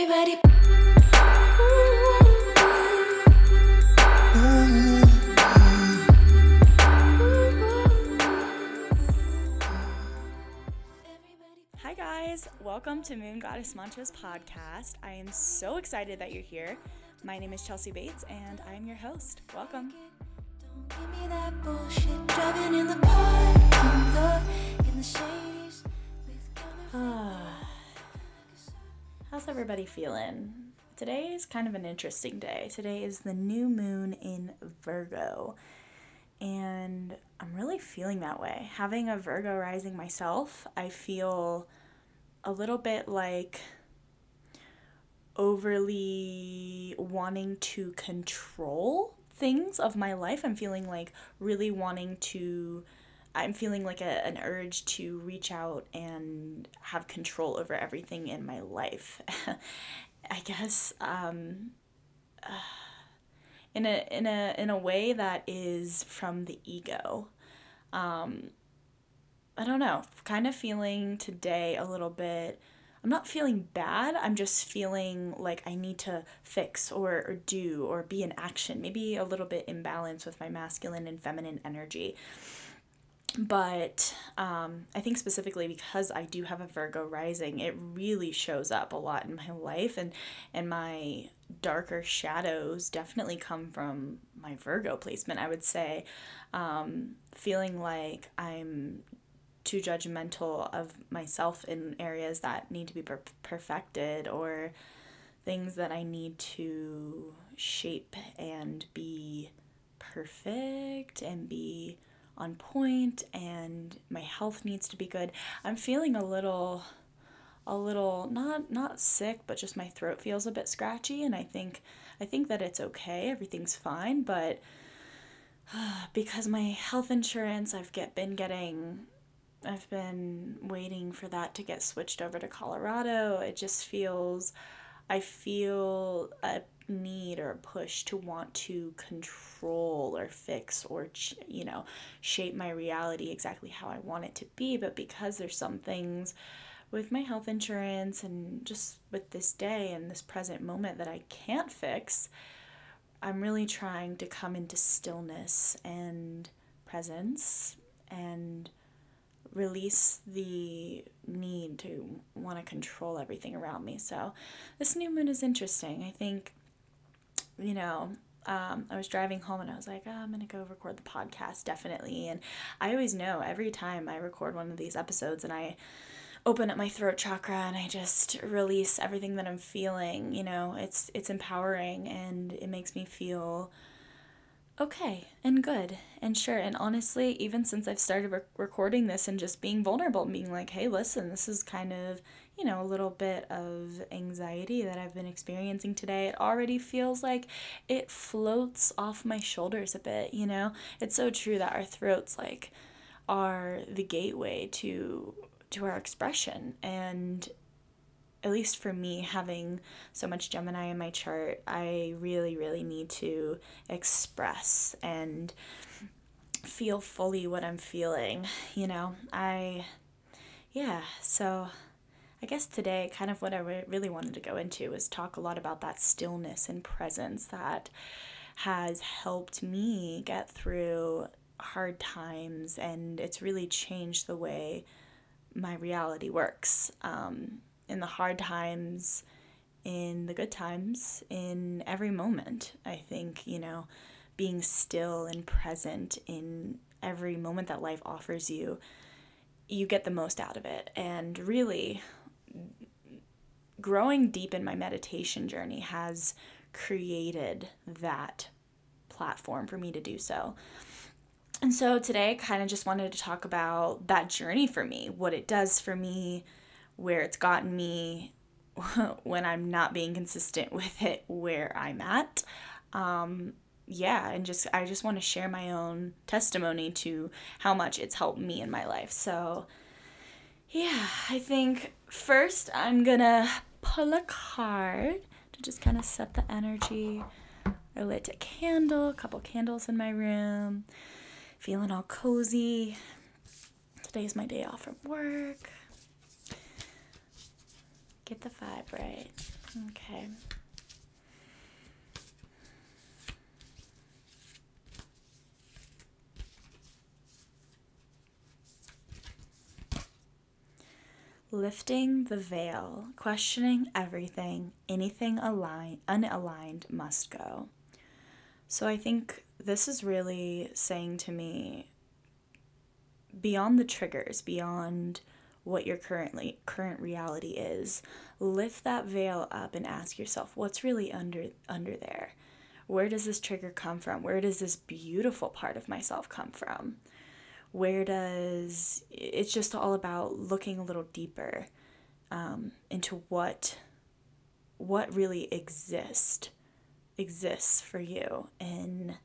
Everybody. Hi, guys. Welcome to Moon Goddess Mantras podcast. I am so excited that you're here. My name is Chelsea Bates, and I'm your host. Welcome. How's everybody feeling? Today is kind of an interesting day. Today is the new moon in Virgo, and I'm really feeling that way. Having a Virgo rising myself, I feel a little bit like overly wanting to control things of my life. I'm feeling like really wanting to I'm feeling like a, an urge to reach out and have control over everything in my life. I guess um, uh, in a in a in a way that is from the ego. Um, I don't know. Kind of feeling today a little bit. I'm not feeling bad. I'm just feeling like I need to fix or, or do or be in action. Maybe a little bit imbalance with my masculine and feminine energy but um, I think specifically because I do have a Virgo rising, it really shows up a lot in my life, and and my darker shadows definitely come from my Virgo placement. I would say, um, feeling like I'm too judgmental of myself in areas that need to be per- perfected or things that I need to shape and be perfect and be on point and my health needs to be good. I'm feeling a little a little not not sick, but just my throat feels a bit scratchy and I think I think that it's okay. Everything's fine, but because my health insurance I've get been getting I've been waiting for that to get switched over to Colorado. It just feels I feel a need or a push to want to control or fix or you know shape my reality exactly how I want it to be but because there's some things with my health insurance and just with this day and this present moment that I can't fix I'm really trying to come into stillness and presence and release the need to want to control everything around me. So, this new moon is interesting. I think you know, um, I was driving home and I was like, oh, I'm going to go record the podcast, definitely. And I always know every time I record one of these episodes and I open up my throat chakra and I just release everything that I'm feeling, you know, it's it's empowering and it makes me feel okay and good and sure. And honestly, even since I've started re- recording this and just being vulnerable, being like, hey, listen, this is kind of, you know, a little bit of anxiety that I've been experiencing today, it already feels like it floats off my shoulders a bit, you know? It's so true that our throats like are the gateway to to our expression and at least for me having so much Gemini in my chart, I really really need to express and feel fully what I'm feeling, you know? I yeah, so I guess today, kind of what I really wanted to go into is talk a lot about that stillness and presence that has helped me get through hard times, and it's really changed the way my reality works. Um, in the hard times, in the good times, in every moment, I think, you know, being still and present in every moment that life offers you, you get the most out of it. And really, growing deep in my meditation journey has created that platform for me to do so. And so today, I kind of just wanted to talk about that journey for me, what it does for me, where it's gotten me when I'm not being consistent with it, where I'm at. Um, yeah, and just I just want to share my own testimony to how much it's helped me in my life. So, yeah, I think first I'm gonna pull a card to just kind of set the energy. I lit a candle, a couple candles in my room, feeling all cozy. Today's my day off from work. Get the vibe right. Okay. Lifting the veil, questioning everything, anything align, unaligned must go. So I think this is really saying to me beyond the triggers, beyond what your currently current reality is, lift that veil up and ask yourself what's really under under there. Where does this trigger come from? Where does this beautiful part of myself come from? where does it's just all about looking a little deeper um, into what what really exist exists for you and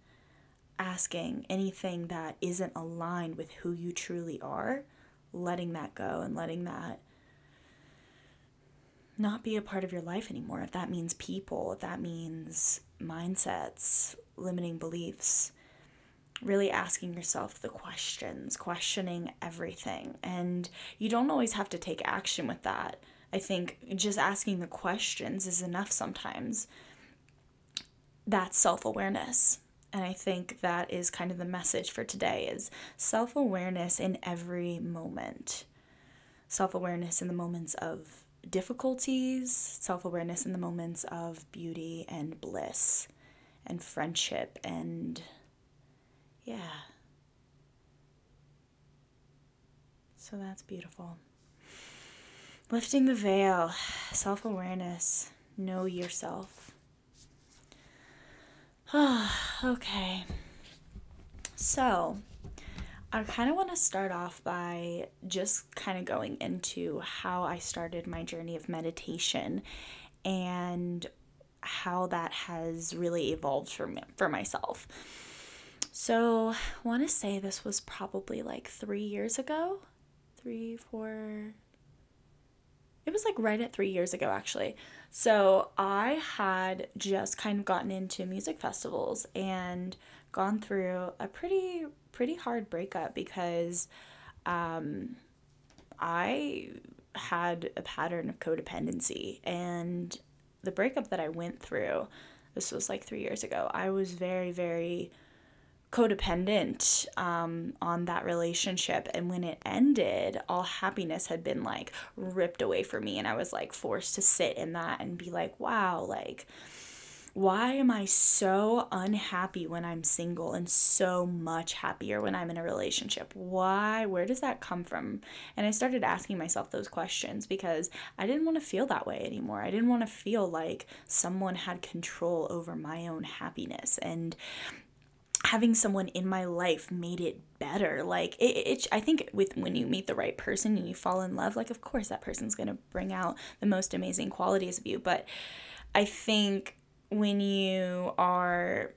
asking anything that isn't aligned with who you truly are letting that go and letting that not be a part of your life anymore if that means people if that means mindsets limiting beliefs really asking yourself the questions, questioning everything. And you don't always have to take action with that. I think just asking the questions is enough sometimes. That's self-awareness. And I think that is kind of the message for today is self-awareness in every moment. Self-awareness in the moments of difficulties, self-awareness in the moments of beauty and bliss and friendship and yeah. So that's beautiful. Lifting the veil, self awareness, know yourself. okay. So, I kind of want to start off by just kind of going into how I started my journey of meditation and how that has really evolved for me, for myself. So, I want to say this was probably like three years ago. Three, four. It was like right at three years ago, actually. So, I had just kind of gotten into music festivals and gone through a pretty, pretty hard breakup because um, I had a pattern of codependency. And the breakup that I went through, this was like three years ago, I was very, very codependent um, on that relationship. And when it ended, all happiness had been like ripped away from me. And I was like forced to sit in that and be like, wow, like, why am I so unhappy when I'm single and so much happier when I'm in a relationship? Why? Where does that come from? And I started asking myself those questions because I didn't want to feel that way anymore. I didn't want to feel like someone had control over my own happiness. And having someone in my life made it better. Like it, it i think with when you meet the right person and you fall in love like of course that person's going to bring out the most amazing qualities of you. But i think when you are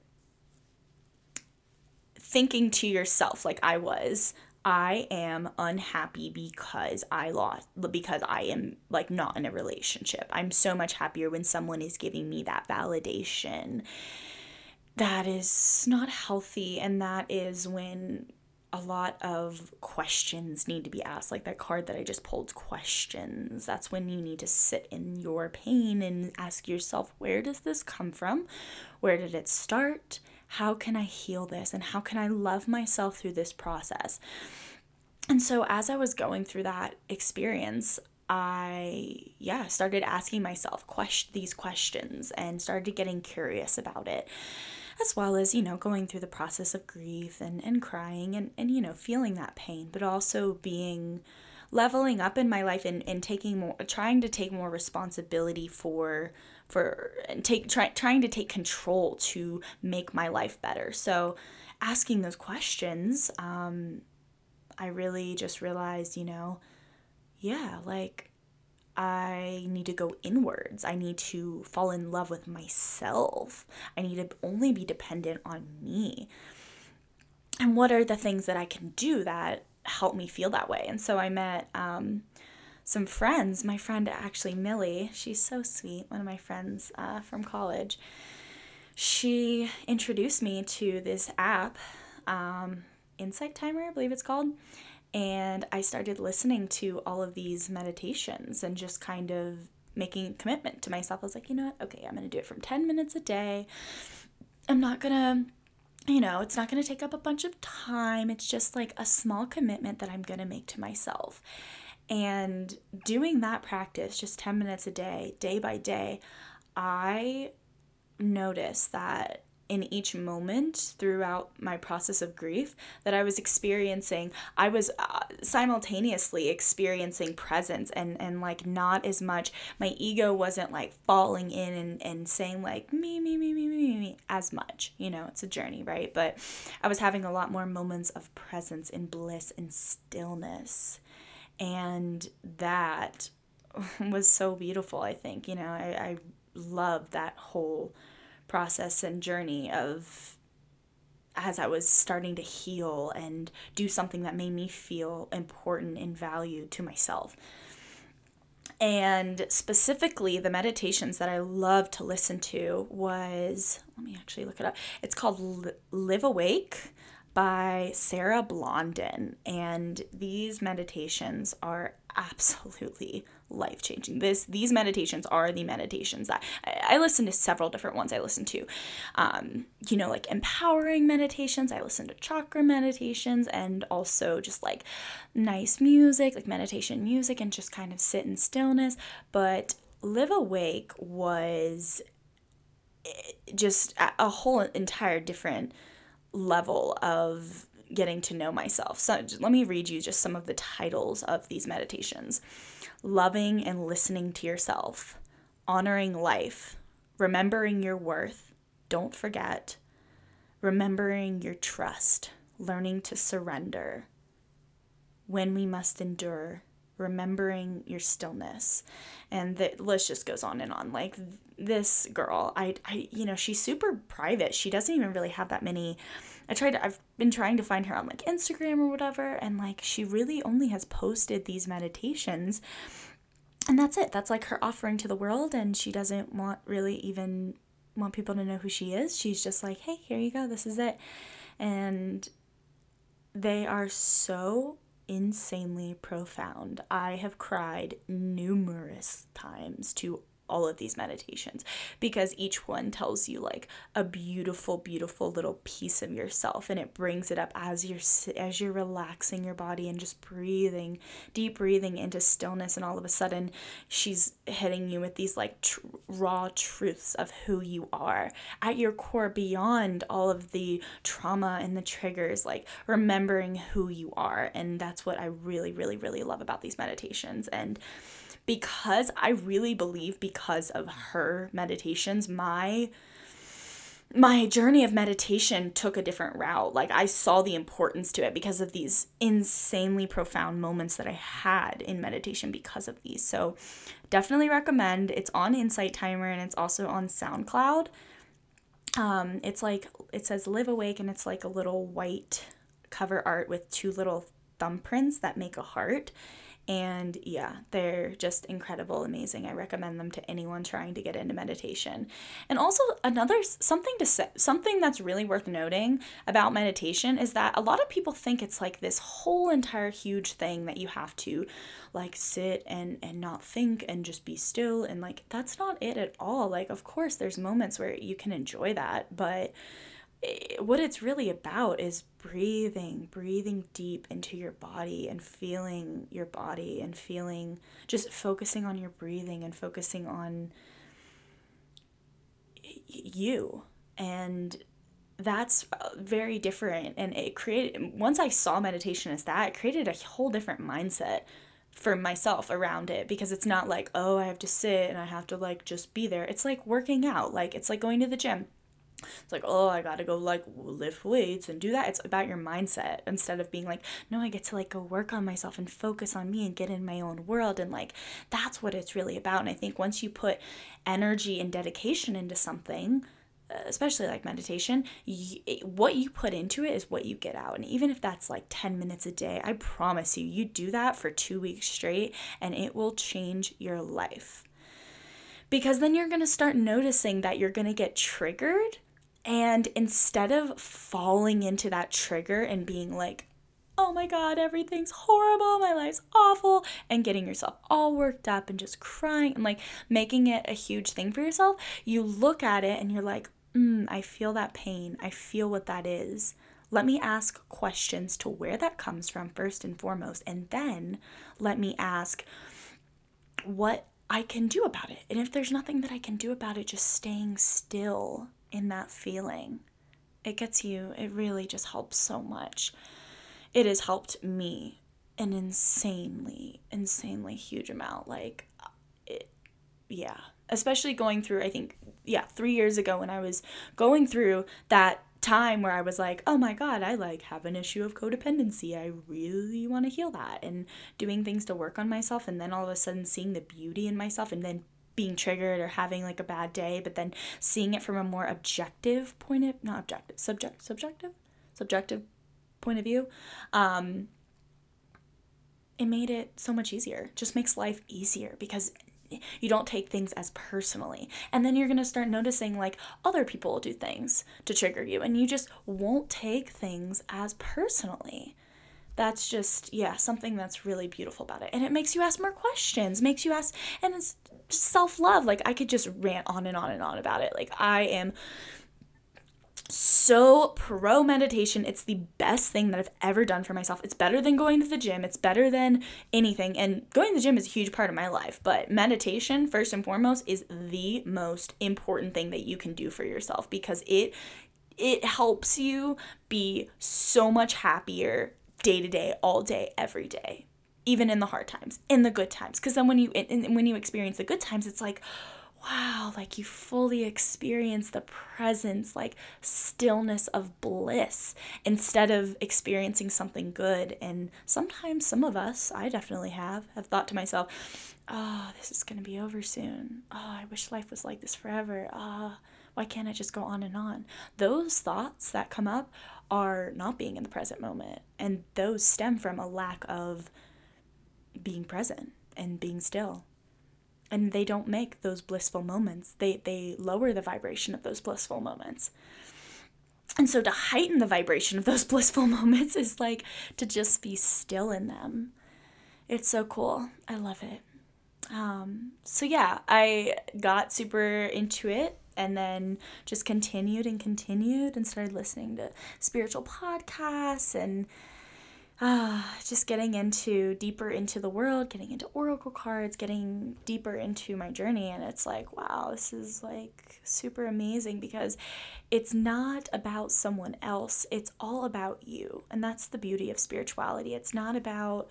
thinking to yourself like i was I am unhappy because I lost because I am like not in a relationship. I'm so much happier when someone is giving me that validation that is not healthy and that is when a lot of questions need to be asked like that card that i just pulled questions. That's when you need to sit in your pain and ask yourself where does this come from? Where did it start? How can i heal this? And how can i love myself through this process? And so as i was going through that experience I yeah started asking myself question these questions and started getting curious about it as well as, you know, going through the process of grief and, and crying and, and, you know, feeling that pain, but also being leveling up in my life and, and taking more trying to take more responsibility for for and take try, trying to take control to make my life better. So asking those questions um, i really just realized you know yeah like I need to go inwards. I need to fall in love with myself. I need to only be dependent on me. And what are the things that I can do that help me feel that way? And so I met um, some friends. My friend, actually, Millie, she's so sweet, one of my friends uh, from college. She introduced me to this app, um, Insight Timer, I believe it's called and I started listening to all of these meditations and just kind of making a commitment to myself. I was like, you know what? Okay, I'm going to do it from 10 minutes a day. I'm not going to, you know, it's not going to take up a bunch of time. It's just like a small commitment that I'm going to make to myself. And doing that practice, just 10 minutes a day, day by day, I noticed that in each moment throughout my process of grief that I was experiencing, I was uh, simultaneously experiencing presence and, and like not as much, my ego wasn't like falling in and, and saying like me, me, me, me, me, me, as much. You know, it's a journey, right? But I was having a lot more moments of presence and bliss and stillness. And that was so beautiful, I think. You know, I, I love that whole process and journey of as I was starting to heal and do something that made me feel important and valued to myself. And specifically, the meditations that I love to listen to was let me actually look it up. It's called Live Awake by Sarah Blondin. And these meditations are absolutely life changing. This these meditations are the meditations that I, I, listen to several different ones. I listen to, um, you know, like empowering meditations. I listen to chakra meditations and also just like nice music, like meditation music, and just kind of sit in stillness. But Live Awake was eh, just a whole entire different level of getting to know myself. So let me read you just some of the titles of these meditations Loving and listening to yourself, honoring life, remembering your worth, don't forget, remembering your trust, learning to surrender, when we must endure, remembering your stillness. And the list just goes on and on. Like this girl, I, I, you know, she's super private. She doesn't even really have that many. I tried to, I've been trying to find her on like Instagram or whatever, and like she really only has posted these meditations. And that's it. That's like her offering to the world, and she doesn't want really even want people to know who she is. She's just like, hey, here you go, this is it. And they are so insanely profound. I have cried numerous times to all of these meditations because each one tells you like a beautiful beautiful little piece of yourself and it brings it up as you're as you're relaxing your body and just breathing deep breathing into stillness and all of a sudden she's hitting you with these like tr- raw truths of who you are. At your core beyond all of the trauma and the triggers like remembering who you are and that's what I really really really love about these meditations and because I really believe because of her meditations, my my journey of meditation took a different route. Like I saw the importance to it because of these insanely profound moments that I had in meditation because of these. So definitely recommend. It's on Insight Timer and it's also on SoundCloud. Um, it's like it says "Live Awake" and it's like a little white cover art with two little thumbprints that make a heart and yeah, they're just incredible, amazing. I recommend them to anyone trying to get into meditation. And also another something to say, something that's really worth noting about meditation is that a lot of people think it's like this whole entire huge thing that you have to like sit and and not think and just be still and like that's not it at all. Like of course there's moments where you can enjoy that, but what it's really about is breathing, breathing deep into your body and feeling your body and feeling just focusing on your breathing and focusing on you. And that's uh, very different. And it created, once I saw meditation as that, it created a whole different mindset for myself around it because it's not like, oh, I have to sit and I have to like just be there. It's like working out, like it's like going to the gym it's like, oh, I gotta go like lift weights and do that. It's about your mindset instead of being like, no, I get to like go work on myself and focus on me and get in my own world. And like, that's what it's really about. And I think once you put energy and dedication into something, uh, especially like meditation, you, what you put into it is what you get out. And even if that's like 10 minutes a day, I promise you, you do that for two weeks straight and it will change your life. Because then you're gonna start noticing that you're gonna get triggered and instead of falling into that trigger and being like, oh my God, everything's horrible, my life's awful, and getting yourself all worked up and just crying and like making it a huge thing for yourself, you look at it and you're like, mm, I feel that pain. I feel what that is. Let me ask questions to where that comes from first and foremost, and then let me ask what I can do about it. And if there's nothing that I can do about it, just staying still in that feeling, it gets you, it really just helps so much. It has helped me an insanely, insanely huge amount. Like, uh, it, yeah. Especially going through, I think, yeah, three years ago when I was going through that time where I was like, oh my God, I like have an issue of codependency. I really want to heal that and doing things to work on myself. And then all of a sudden seeing the beauty in myself and then being triggered or having like a bad day, but then seeing it from a more objective point of, not objective, subject, subjective, subjective point of view. Um, it made it so much easier. Just makes life easier because you don't take things as personally. And then you're going to start noticing like other people do things to trigger you and you just won't take things as personally. That's just, yeah, something that's really beautiful about it. And it makes you ask more questions, makes you ask, and it's self love. Like, I could just rant on and on and on about it. Like, I am so pro meditation. It's the best thing that I've ever done for myself. It's better than going to the gym. It's better than anything. And going to the gym is a huge part of my life, but meditation first and foremost is the most important thing that you can do for yourself because it it helps you be so much happier day to day, all day, every day. Even in the hard times, in the good times. Cuz then when you when you experience the good times, it's like wow, like you fully experience the presence, like stillness of bliss instead of experiencing something good. And sometimes some of us, I definitely have, have thought to myself, oh, this is going to be over soon. Oh, I wish life was like this forever. Ah, oh, why can't I just go on and on? Those thoughts that come up are not being in the present moment. And those stem from a lack of being present and being still. And they don't make those blissful moments. They they lower the vibration of those blissful moments. And so to heighten the vibration of those blissful moments is like to just be still in them. It's so cool. I love it. Um, so yeah i got super into it and then just continued and continued and started listening to spiritual podcasts and uh, just getting into deeper into the world, getting into oracle cards, getting deeper into my journey. And it's like, wow, this is like super amazing because it's not about someone else, it's all about you. And that's the beauty of spirituality. It's not about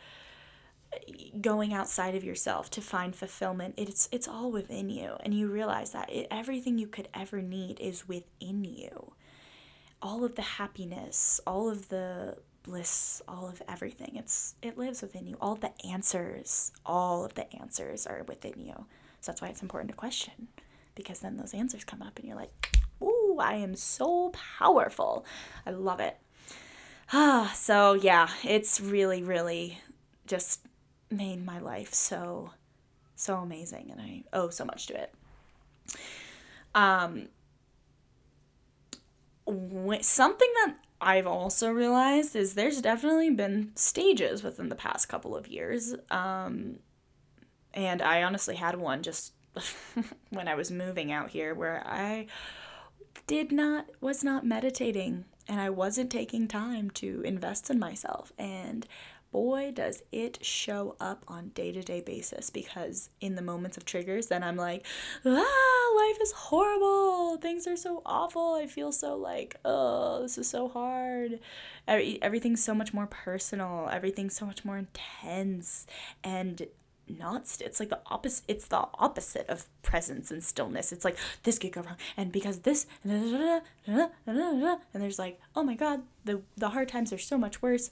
going outside of yourself to find fulfillment it's it's all within you and you realize that it, everything you could ever need is within you all of the happiness all of the bliss, all of everything. It's it lives within you. All the answers, all of the answers are within you. So that's why it's important to question because then those answers come up and you're like, "Ooh, I am so powerful." I love it. Ah, so yeah, it's really really just made my life so so amazing and I owe so much to it. Um something that I've also realized is there's definitely been stages within the past couple of years. Um, and I honestly had one just when I was moving out here where I did not, was not meditating and I wasn't taking time to invest in myself. And boy, does it show up on day-to-day basis because in the moments of triggers, then I'm like, ah, life is horrible. Things are so awful. I feel so like, oh, this is so hard. Every, everything's so much more personal. Everything's so much more intense and not st- it's like the opposite it's the opposite of presence and stillness it's like this could go wrong and because this and there's like oh my god the the hard times are so much worse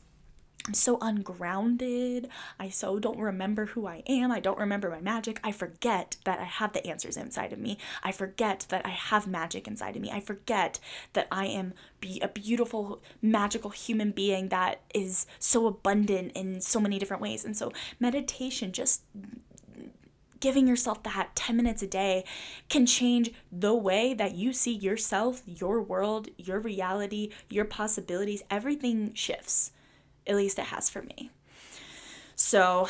I'm so ungrounded. I so don't remember who I am. I don't remember my magic. I forget that I have the answers inside of me. I forget that I have magic inside of me. I forget that I am be a beautiful, magical human being that is so abundant in so many different ways. And so meditation just giving yourself that 10 minutes a day can change the way that you see yourself, your world, your reality, your possibilities. Everything shifts At least it has for me. So,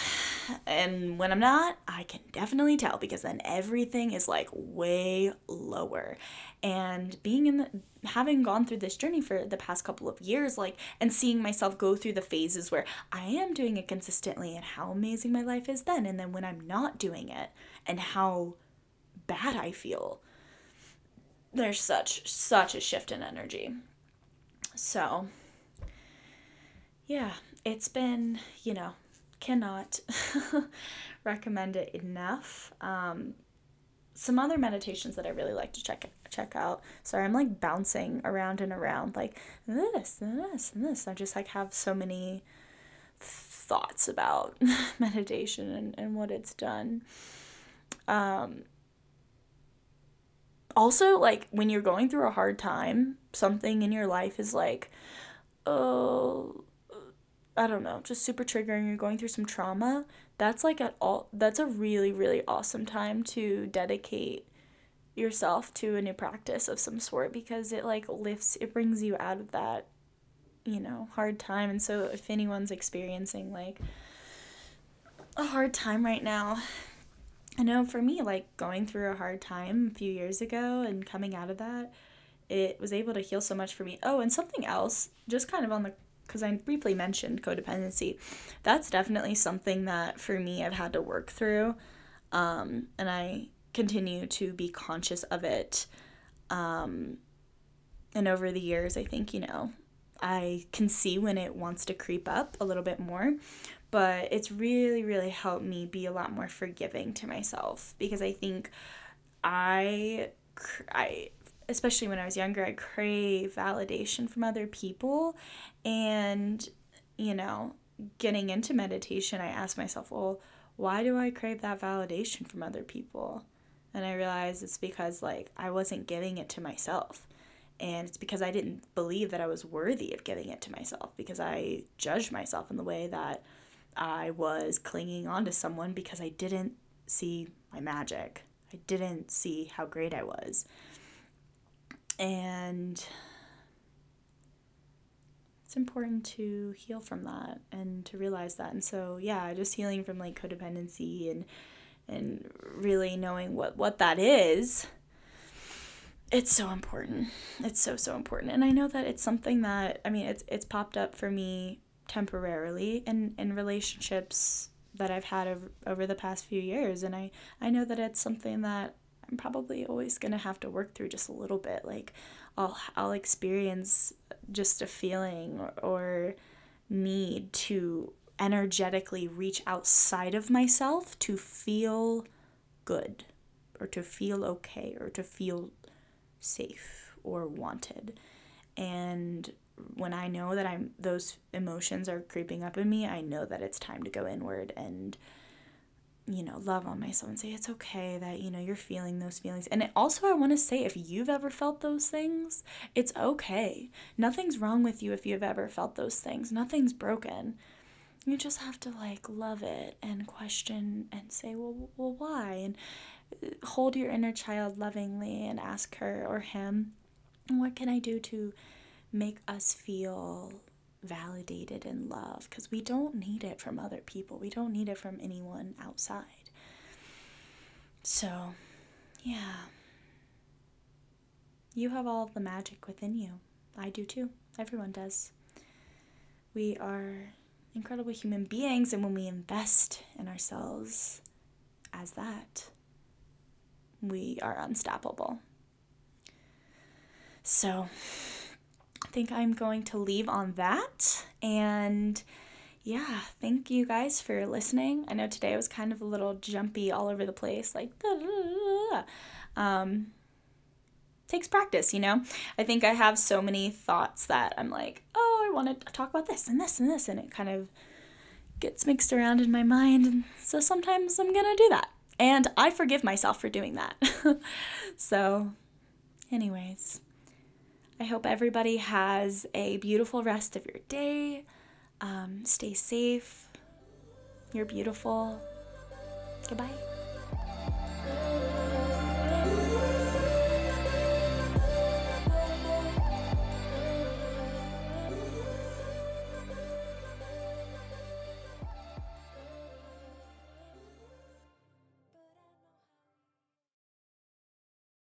and when I'm not, I can definitely tell because then everything is like way lower. And being in the, having gone through this journey for the past couple of years, like, and seeing myself go through the phases where I am doing it consistently and how amazing my life is then. And then when I'm not doing it and how bad I feel, there's such, such a shift in energy. So, yeah, it's been, you know, cannot recommend it enough. Um, some other meditations that I really like to check check out. Sorry, I'm like bouncing around and around like this and this and this. I just like have so many thoughts about meditation and, and what it's done. Um also like when you're going through a hard time, something in your life is like, oh I don't know, just super triggering, you're going through some trauma, that's like at all that's a really really awesome time to dedicate yourself to a new practice of some sort because it like lifts it brings you out of that you know hard time and so if anyone's experiencing like a hard time right now I know for me like going through a hard time a few years ago and coming out of that it was able to heal so much for me. Oh, and something else, just kind of on the because I briefly mentioned codependency, that's definitely something that for me I've had to work through. Um, and I continue to be conscious of it. Um, and over the years, I think, you know, I can see when it wants to creep up a little bit more. But it's really, really helped me be a lot more forgiving to myself because I think I, I especially when I was younger, I crave validation from other people. And, you know, getting into meditation, I asked myself, well, why do I crave that validation from other people? And I realized it's because, like, I wasn't giving it to myself. And it's because I didn't believe that I was worthy of giving it to myself because I judged myself in the way that I was clinging on to someone because I didn't see my magic. I didn't see how great I was and it's important to heal from that and to realize that. And so yeah just healing from like codependency and and really knowing what what that is it's so important. It's so so important. And i know that it's something that i mean it's it's popped up for me temporarily in in relationships that i've had over, over the past few years. And i i know that it's something that I'm probably always going to have to work through just a little bit. Like I'll I'll experience just a feeling or, need to energetically reach outside of myself to feel good or to feel okay or to feel safe or wanted. And when I know that I'm those emotions are creeping up in me, I know that it's time to go inward and you know, love on myself and say it's okay that, you know, you're feeling those feelings. And also, I want to say if you've ever felt those things, it's okay. Nothing's wrong with you if you've ever felt those things, nothing's broken. You just have to like love it and question and say, well, well, why? And uh, hold your inner child lovingly and ask her or him, what can I do to make us feel validated and love because we don't need it from other people. We don't need it from anyone outside. So, yeah. You have all the magic within you. I do too. Everyone does. We are incredible human beings, and when we invest in ourselves as that, we are unstoppable. So, think I'm going to leave on that. And yeah, thank you guys for listening. I know today was kind of a little jumpy all over the place, like, um, takes practice, you know? I think I have so many thoughts that I'm like, oh, I want to talk about this and this and this, and it kind of gets mixed around in my mind. And so sometimes I'm going to do that. And I forgive myself for doing that. so, anyways. I hope everybody has a beautiful rest of your day. Um, stay safe. You're beautiful. Goodbye.